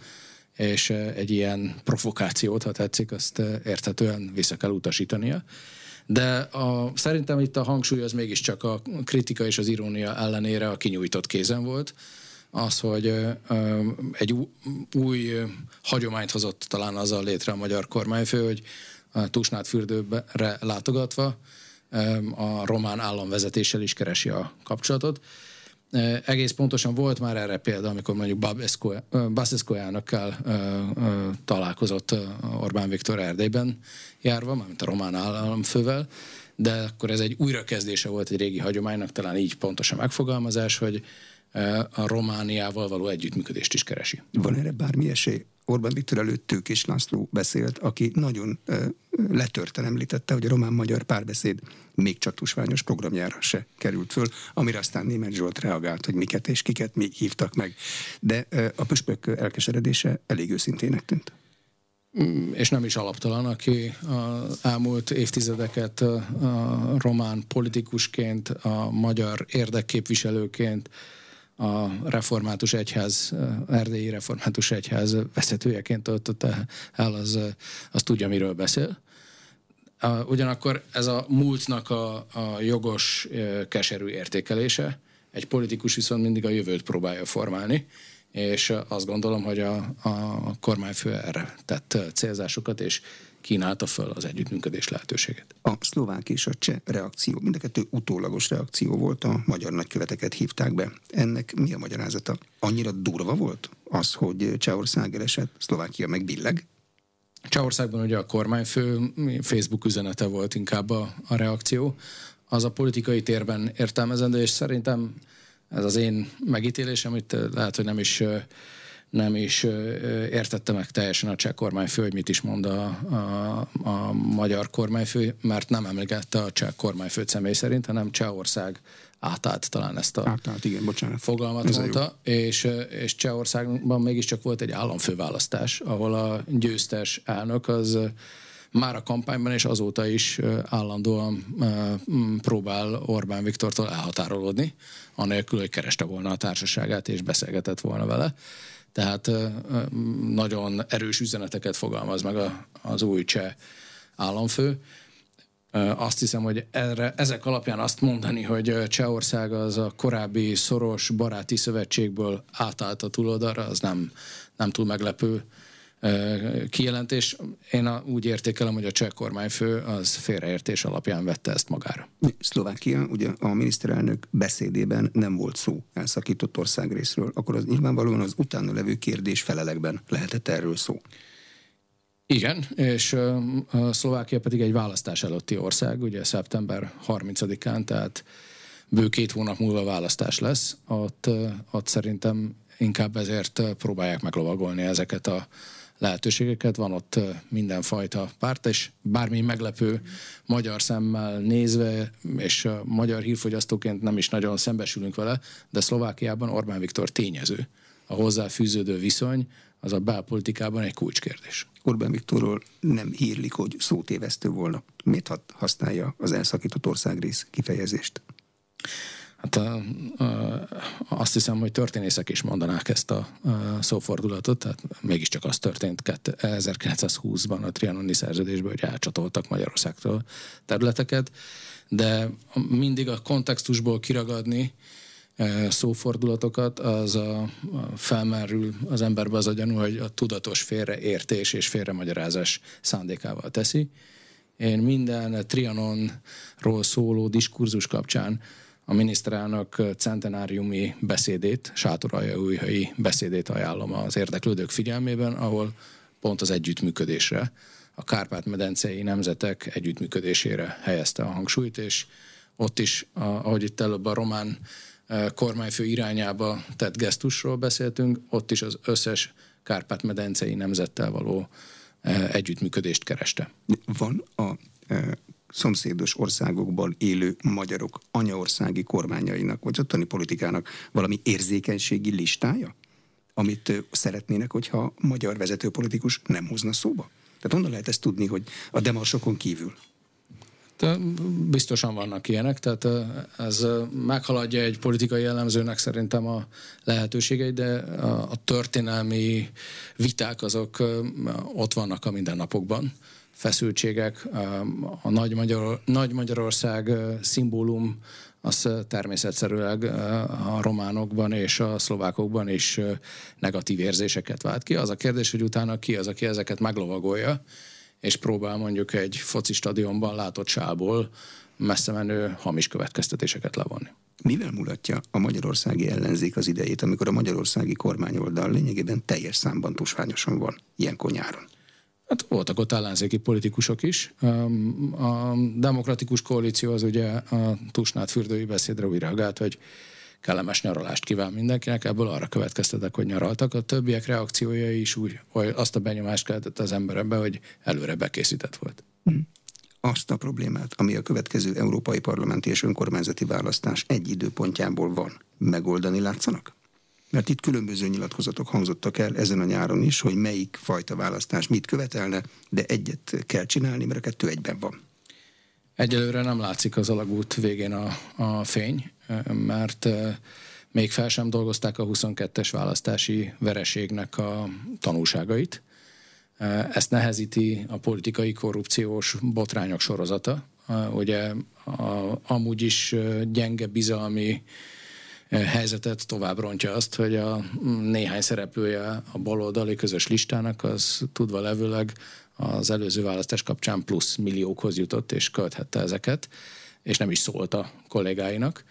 és egy ilyen provokációt, ha tetszik, azt érthetően vissza kell utasítania. De a, szerintem itt a hangsúly az mégiscsak a kritika és az irónia ellenére a kinyújtott kézen volt, az, hogy egy új hagyományt hozott talán azzal létre a magyar kormányfő, hogy a Tusnád fürdőre látogatva a román államvezetéssel is keresi a kapcsolatot. Egész pontosan volt már erre példa, amikor mondjuk Basescu elnökkel találkozott Orbán Viktor Erdélyben járva, mármint a román államfővel, de akkor ez egy újrakezdése volt egy régi hagyománynak, talán így pontos a megfogalmazás, hogy a Romániával való együttműködést is keresi. Van erre bármi esély? Orbán Viktor előtt Tőkés László beszélt, aki nagyon letörten említette, hogy a román-magyar párbeszéd még csak tusványos programjára se került föl, amire aztán Német Zsolt reagált, hogy miket és kiket mi hívtak meg. De a püspök elkeseredése elég őszintének tűnt mm, és nem is alaptalan, aki az elmúlt évtizedeket a román politikusként, a magyar érdekképviselőként, a református egyház, erdélyi református egyház vezetőjeként töltötte el, az, az tudja, miről beszél. Ugyanakkor ez a múltnak a, a jogos, keserű értékelése, egy politikus viszont mindig a jövőt próbálja formálni, és azt gondolom, hogy a, a kormányfő erre tett célzásokat, és kínálta föl az együttműködés lehetőséget. A szlovák és a cseh reakció, mind a kettő utólagos reakció volt, a magyar nagyköveteket hívták be. Ennek mi a magyarázata? Annyira durva volt az, hogy Csehország elesett, Szlovákia meg billeg? Csehországban ugye a kormányfő Facebook üzenete volt inkább a, a reakció. Az a politikai térben értelmezendő, és szerintem ez az én megítélésem, amit lehet, hogy nem is nem is értette meg teljesen a cseh kormányfő, hogy mit is mond a, a, a magyar kormányfő, mert nem emlegette a cseh kormányfőt személy szerint, hanem Csehország átállt talán ezt a átállt, igen, bocsánat. fogalmat Ez mondta, és, és Csehországban mégiscsak volt egy államfőválasztás, ahol a győztes elnök az már a kampányban és azóta is állandóan próbál Orbán Viktortól elhatárolódni, anélkül, hogy kereste volna a társaságát és beszélgetett volna vele. Tehát nagyon erős üzeneteket fogalmaz meg az új cseh államfő. Azt hiszem, hogy erre, ezek alapján azt mondani, hogy Csehország az a korábbi szoros baráti szövetségből átállt a túloldalra, az nem, nem túl meglepő kijelentés. Én a, úgy értékelem, hogy a cseh kormányfő az félreértés alapján vette ezt magára. Szlovákia, ugye a miniszterelnök beszédében nem volt szó elszakított ország részről, akkor az nyilvánvalóan az utána levő kérdés felelekben lehetett erről szó. Igen, és a Szlovákia pedig egy választás előtti ország, ugye szeptember 30-án, tehát bő két hónap múlva választás lesz. Ott, ott szerintem inkább ezért próbálják meglovagolni ezeket a lehetőségeket, van ott mindenfajta párt, és bármi meglepő magyar szemmel nézve, és magyar hírfogyasztóként nem is nagyon szembesülünk vele, de Szlovákiában Orbán Viktor tényező. A hozzá fűződő viszony az a belpolitikában egy kulcskérdés. Orbán Viktorról nem hírlik, hogy szótévesztő volna. Miért használja az elszakított országrész kifejezést? Hát a, a, azt hiszem, hogy történészek is mondanák ezt a, a szófordulatot, tehát mégiscsak az történt 1920-ban a trianoni szerződésben, hogy elcsatoltak Magyarországtól területeket, de mindig a kontextusból kiragadni szófordulatokat, az a, felmerül az emberbe az a hogy a tudatos félreértés és félremagyarázás szándékával teszi. Én minden Trianonról szóló diskurzus kapcsán a miniszterelnök centenáriumi beszédét, sátoraljaújhai beszédét ajánlom az érdeklődők figyelmében, ahol pont az együttműködésre a Kárpát-medencei nemzetek együttműködésére helyezte a hangsúlyt, és ott is, ahogy itt előbb a román kormányfő irányába tett gesztusról beszéltünk, ott is az összes Kárpát-medencei nemzettel való együttműködést kereste. Van a szomszédos országokban élő magyarok anyaországi kormányainak, vagy ottani politikának valami érzékenységi listája, amit szeretnének, hogyha magyar vezető politikus nem hozna szóba? Tehát honnan lehet ezt tudni, hogy a demarsokon kívül? De biztosan vannak ilyenek, tehát ez meghaladja egy politikai jellemzőnek szerintem a lehetőségeit, de a történelmi viták azok ott vannak a mindennapokban. Feszültségek, a Nagy, Magyar, Nagy Magyarország szimbólum az természetszerűleg a románokban és a szlovákokban is negatív érzéseket vált ki. Az a kérdés, hogy utána ki az, aki ezeket meglovagolja, és próbál mondjuk egy foci stadionban látott sából messze menő hamis következtetéseket levonni. Mivel mulatja a magyarországi ellenzék az idejét, amikor a magyarországi kormányoldal lényegében teljes számban tusványosan van ilyenkor nyáron? Hát voltak ott ellenzéki politikusok is. A demokratikus koalíció az ugye a Tusnát fürdői beszédre úgy reagált, hogy kellemes nyaralást kíván mindenkinek, ebből arra következtetek, hogy nyaraltak. A többiek reakciója is úgy, hogy azt a benyomást keltett az emberebe, hogy előre bekészített volt. Hmm. Azt a problémát, ami a következő európai parlamenti és önkormányzati választás egy időpontjából van, megoldani látszanak? Mert itt különböző nyilatkozatok hangzottak el ezen a nyáron is, hogy melyik fajta választás mit követelne, de egyet kell csinálni, mert a kettő egyben van. Egyelőre nem látszik az alagút végén a, a fény, mert még fel sem dolgozták a 22-es választási vereségnek a tanulságait. Ezt nehezíti a politikai korrupciós botrányok sorozata. Ugye a, amúgy is gyenge bizalmi helyzetet tovább rontja azt, hogy a néhány szereplője a baloldali közös listának az tudva levőleg az előző választás kapcsán plusz milliókhoz jutott, és költhette ezeket, és nem is szólt a kollégáinak.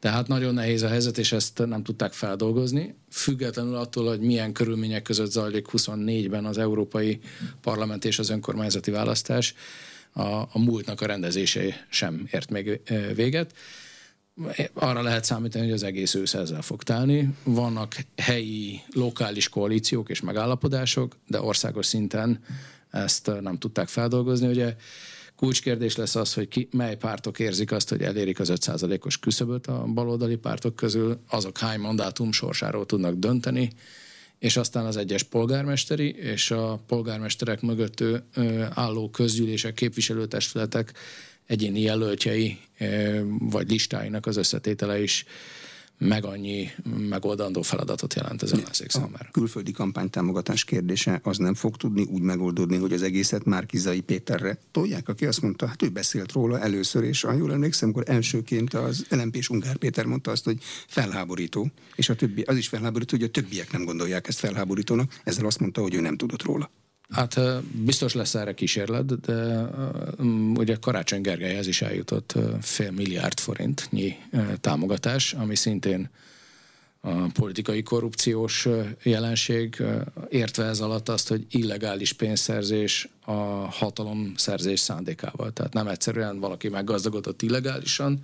Tehát nagyon nehéz a helyzet, és ezt nem tudták feldolgozni. Függetlenül attól, hogy milyen körülmények között zajlik 24-ben az Európai Parlament és az önkormányzati választás, a, a múltnak a rendezése sem ért még véget. Arra lehet számítani, hogy az egész ősz ezzel fog telni. Vannak helyi, lokális koalíciók és megállapodások, de országos szinten ezt nem tudták feldolgozni. Ugye kulcskérdés lesz az, hogy ki, mely pártok érzik azt, hogy elérik az 5%-os küszöböt a baloldali pártok közül, azok hány mandátum sorsáról tudnak dönteni, és aztán az egyes polgármesteri és a polgármesterek mögött álló közgyűlések, képviselőtestületek egyéni jelöltjei vagy listáinak az összetétele is meg annyi megoldandó feladatot jelent az ellenzék számára. A külföldi kampánytámogatás kérdése az nem fog tudni úgy megoldódni, hogy az egészet már Kizai Péterre tolják, aki azt mondta, hát ő beszélt róla először, és ha jól emlékszem, akkor elsőként az LMP és Ungár Péter mondta azt, hogy felháborító, és a többi, az is felháborító, hogy a többiek nem gondolják ezt felháborítónak, ezzel azt mondta, hogy ő nem tudott róla. Hát biztos lesz erre kísérlet, de ugye Karácsony Gergelyhez is eljutott fél milliárd forintnyi támogatás, ami szintén a politikai korrupciós jelenség, értve ez alatt azt, hogy illegális pénzszerzés a hatalomszerzés szándékával. Tehát nem egyszerűen valaki meggazdagodott illegálisan,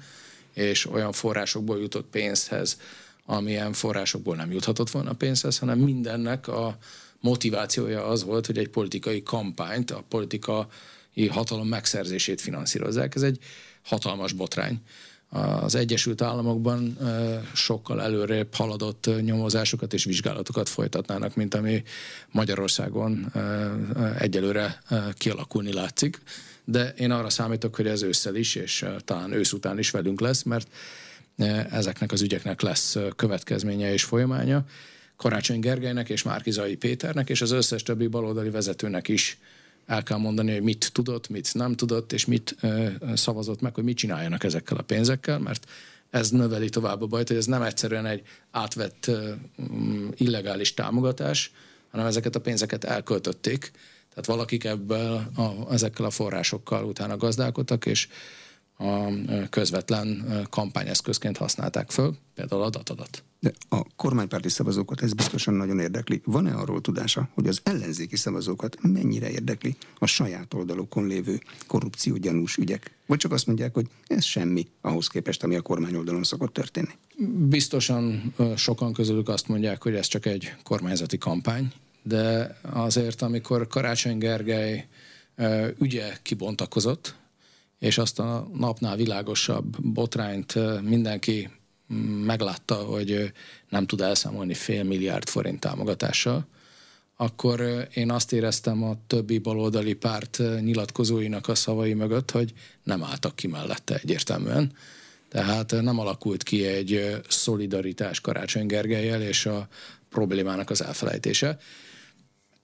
és olyan forrásokból jutott pénzhez, amilyen forrásokból nem juthatott volna pénzhez, hanem mindennek a motivációja az volt, hogy egy politikai kampányt, a politikai hatalom megszerzését finanszírozzák. Ez egy hatalmas botrány. Az Egyesült Államokban sokkal előrébb haladott nyomozásokat és vizsgálatokat folytatnának, mint ami Magyarországon egyelőre kialakulni látszik. De én arra számítok, hogy ez ősszel is, és talán ősz után is velünk lesz, mert ezeknek az ügyeknek lesz következménye és folyamánya. Karácsony Gergelynek és Márkizai Péternek, és az összes többi baloldali vezetőnek is el kell mondani, hogy mit tudott, mit nem tudott, és mit ö, szavazott meg, hogy mit csináljanak ezekkel a pénzekkel, mert ez növeli tovább a bajt, hogy ez nem egyszerűen egy átvett ö, illegális támogatás, hanem ezeket a pénzeket elköltötték, tehát valakik ebből a, ezekkel a forrásokkal utána gazdálkodtak, és a közvetlen kampányeszközként használták föl, például a datadat. De a kormánypárti szavazókat ez biztosan nagyon érdekli. Van-e arról tudása, hogy az ellenzéki szavazókat mennyire érdekli a saját oldalukon lévő korrupciógyanús ügyek? Vagy csak azt mondják, hogy ez semmi ahhoz képest, ami a kormány oldalon szokott történni? Biztosan sokan közülük azt mondják, hogy ez csak egy kormányzati kampány, de azért, amikor Karácsony Gergely ügye kibontakozott, és azt a napnál világosabb botrányt mindenki meglátta, hogy nem tud elszámolni fél milliárd forint támogatással, akkor én azt éreztem a többi baloldali párt nyilatkozóinak a szavai mögött, hogy nem álltak ki mellette egyértelműen. Tehát nem alakult ki egy szolidaritás Karácsony Gergelyel és a problémának az elfelejtése.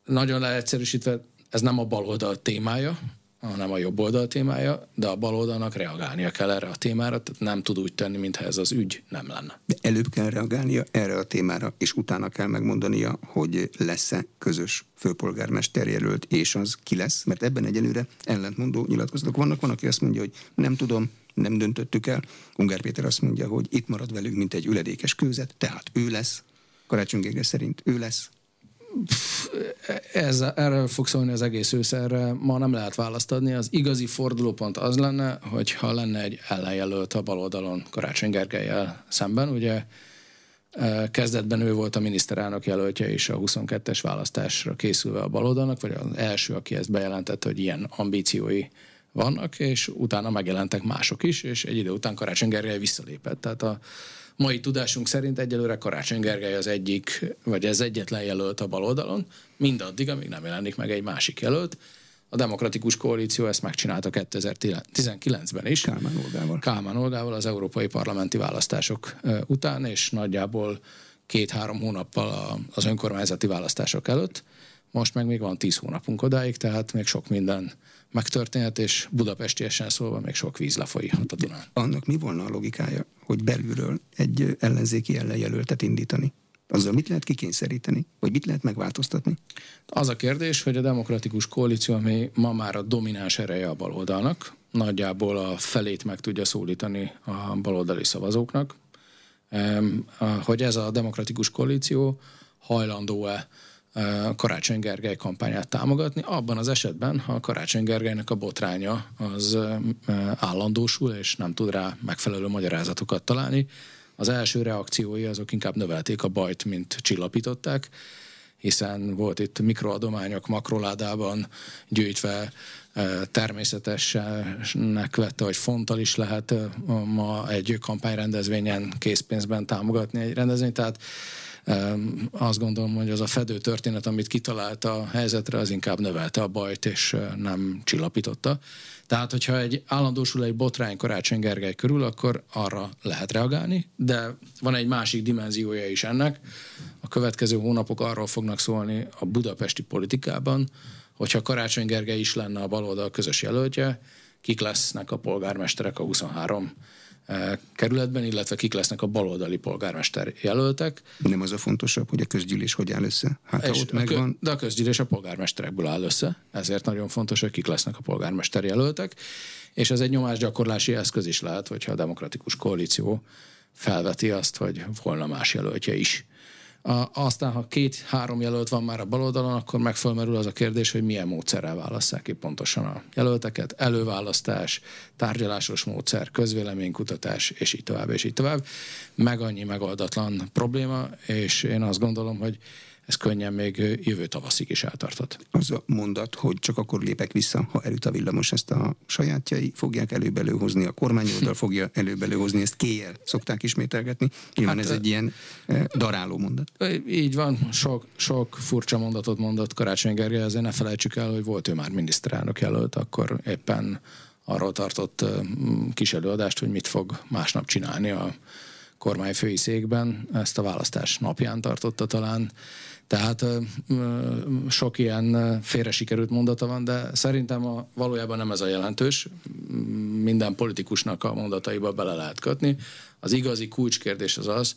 Nagyon leegyszerűsítve, ez nem a baloldal témája, hanem a jobb oldal témája, de a bal oldalnak reagálnia kell erre a témára, tehát nem tud úgy tenni, mintha ez az ügy nem lenne. De előbb kell reagálnia erre a témára, és utána kell megmondania, hogy lesz-e közös főpolgármester jelölt, és az ki lesz, mert ebben egyelőre ellentmondó nyilatkozatok vannak. Van, aki azt mondja, hogy nem tudom, nem döntöttük el. Ungár Péter azt mondja, hogy itt marad velünk, mint egy üledékes kőzet, tehát ő lesz. Karácsony szerint ő lesz, ez, erről fog szólni az egész ősz, ma nem lehet választ adni. Az igazi fordulópont az lenne, hogyha lenne egy ellenjelölt a baloldalon Karácsony Gergelyel szemben. Ugye e, kezdetben ő volt a miniszterelnök jelöltje is a 22-es választásra készülve a baloldalnak, vagy az első, aki ezt bejelentette, hogy ilyen ambíciói vannak, és utána megjelentek mások is, és egy idő után Karácsony Gergely visszalépett. Tehát a mai tudásunk szerint egyelőre Karácsony Gergely az egyik, vagy ez egyetlen jelölt a baloldalon, mindaddig, amíg nem jelenik meg egy másik jelölt. A demokratikus koalíció ezt megcsinálta 2019-ben is. Kálmán Olgával. Kálmán Olgával az európai parlamenti választások után, és nagyjából két-három hónappal az önkormányzati választások előtt. Most meg még van tíz hónapunk odáig, tehát még sok minden megtörténhet, és budapestiesen szólva még sok víz lefolyhat a Dunán. Annak mi volna a logikája, hogy belülről egy ellenzéki ellenjelöltet indítani? Azzal mit lehet kikényszeríteni? Vagy mit lehet megváltoztatni? Az a kérdés, hogy a demokratikus koalíció, ami ma már a domináns ereje a baloldalnak, nagyjából a felét meg tudja szólítani a baloldali szavazóknak, hogy ez a demokratikus koalíció hajlandó-e Karácsony Gergely kampányát támogatni, abban az esetben, ha Karácsony Gergelynek a botránya az állandósul, és nem tud rá megfelelő magyarázatokat találni, az első reakciói azok inkább növelték a bajt, mint csillapították, hiszen volt itt mikroadományok makroládában gyűjtve, természetesnek vette, hogy fonttal is lehet ma egy kampányrendezvényen készpénzben támogatni egy rendezvényt, tehát azt gondolom, hogy az a fedő történet, amit kitalálta a helyzetre, az inkább növelte a bajt, és nem csillapította. Tehát, hogyha egy állandósul egy botrány Karácsony Gergely körül, akkor arra lehet reagálni, de van egy másik dimenziója is ennek. A következő hónapok arról fognak szólni a budapesti politikában, hogyha Karácsony Gergely is lenne a baloldal közös jelöltje, kik lesznek a polgármesterek a 23 kerületben, illetve kik lesznek a baloldali polgármester jelöltek. Nem az a fontosabb, hogy a közgyűlés hogy áll össze? Hát, ha ott megvan... De a közgyűlés a polgármesterekből áll össze, ezért nagyon fontos, hogy kik lesznek a polgármester jelöltek, és ez egy nyomásgyakorlási eszköz is lehet, hogyha a demokratikus koalíció felveti azt, hogy volna más jelöltje is. A, aztán, ha két-három jelölt van már a baloldalon, akkor megfelmerül az a kérdés, hogy milyen módszerrel válasszák ki pontosan a jelölteket. Előválasztás, tárgyalásos módszer, közvéleménykutatás, és így tovább, és így tovább. Meg annyi megoldatlan probléma, és én azt gondolom, hogy ez könnyen még jövő tavaszig is eltartott. Az a mondat, hogy csak akkor lépek vissza, ha előtt a villamos, ezt a sajátjai fogják előbelőhozni, a kormányoldal (laughs) fogja előbelőhozni, ezt kéjjel szokták ismételgetni. Nyilván hát, ez egy ilyen daráló mondat. Így van, sok, sok furcsa mondatot mondott Karácsony Gergely, azért ne felejtsük el, hogy volt ő már miniszterelnök jelölt, akkor éppen arról tartott kis előadást, hogy mit fog másnap csinálni a kormányfői székben. Ezt a választás napján tartotta talán. Tehát sok ilyen félre sikerült mondata van, de szerintem a, valójában nem ez a jelentős. Minden politikusnak a mondataiba bele lehet kötni. Az igazi kulcskérdés az az,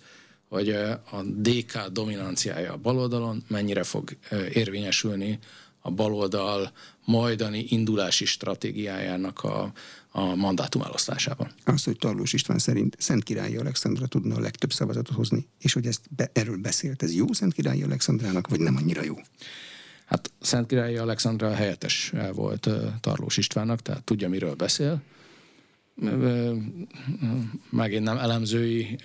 hogy a DK dominanciája a baloldalon mennyire fog érvényesülni a baloldal majdani indulási stratégiájának a, a mandátum elosztásában. Az, hogy Tarlós István szerint Szent Királyi Alexandra tudna a legtöbb szavazatot hozni, és hogy ezt be, erről beszélt, ez jó Szent Királyi Alexandrának, vagy nem annyira jó? Hát Szent Királyi Alexandra helyettes volt Tarlós Istvánnak, tehát tudja, miről beszél megint nem elemzői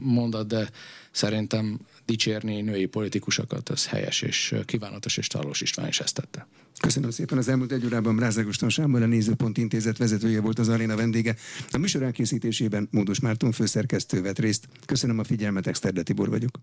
mondat, de szerintem dicsérni női politikusokat, ez helyes és kívánatos, és Tarlós István is ezt tette. Köszönöm szépen. Az elmúlt egy órában Brázágoston Sámbor, a Nézőpont Intézet vezetője volt az aréna vendége. A műsor elkészítésében Módos Márton főszerkesztő vett részt. Köszönöm a figyelmet, Exterde Tibor vagyok.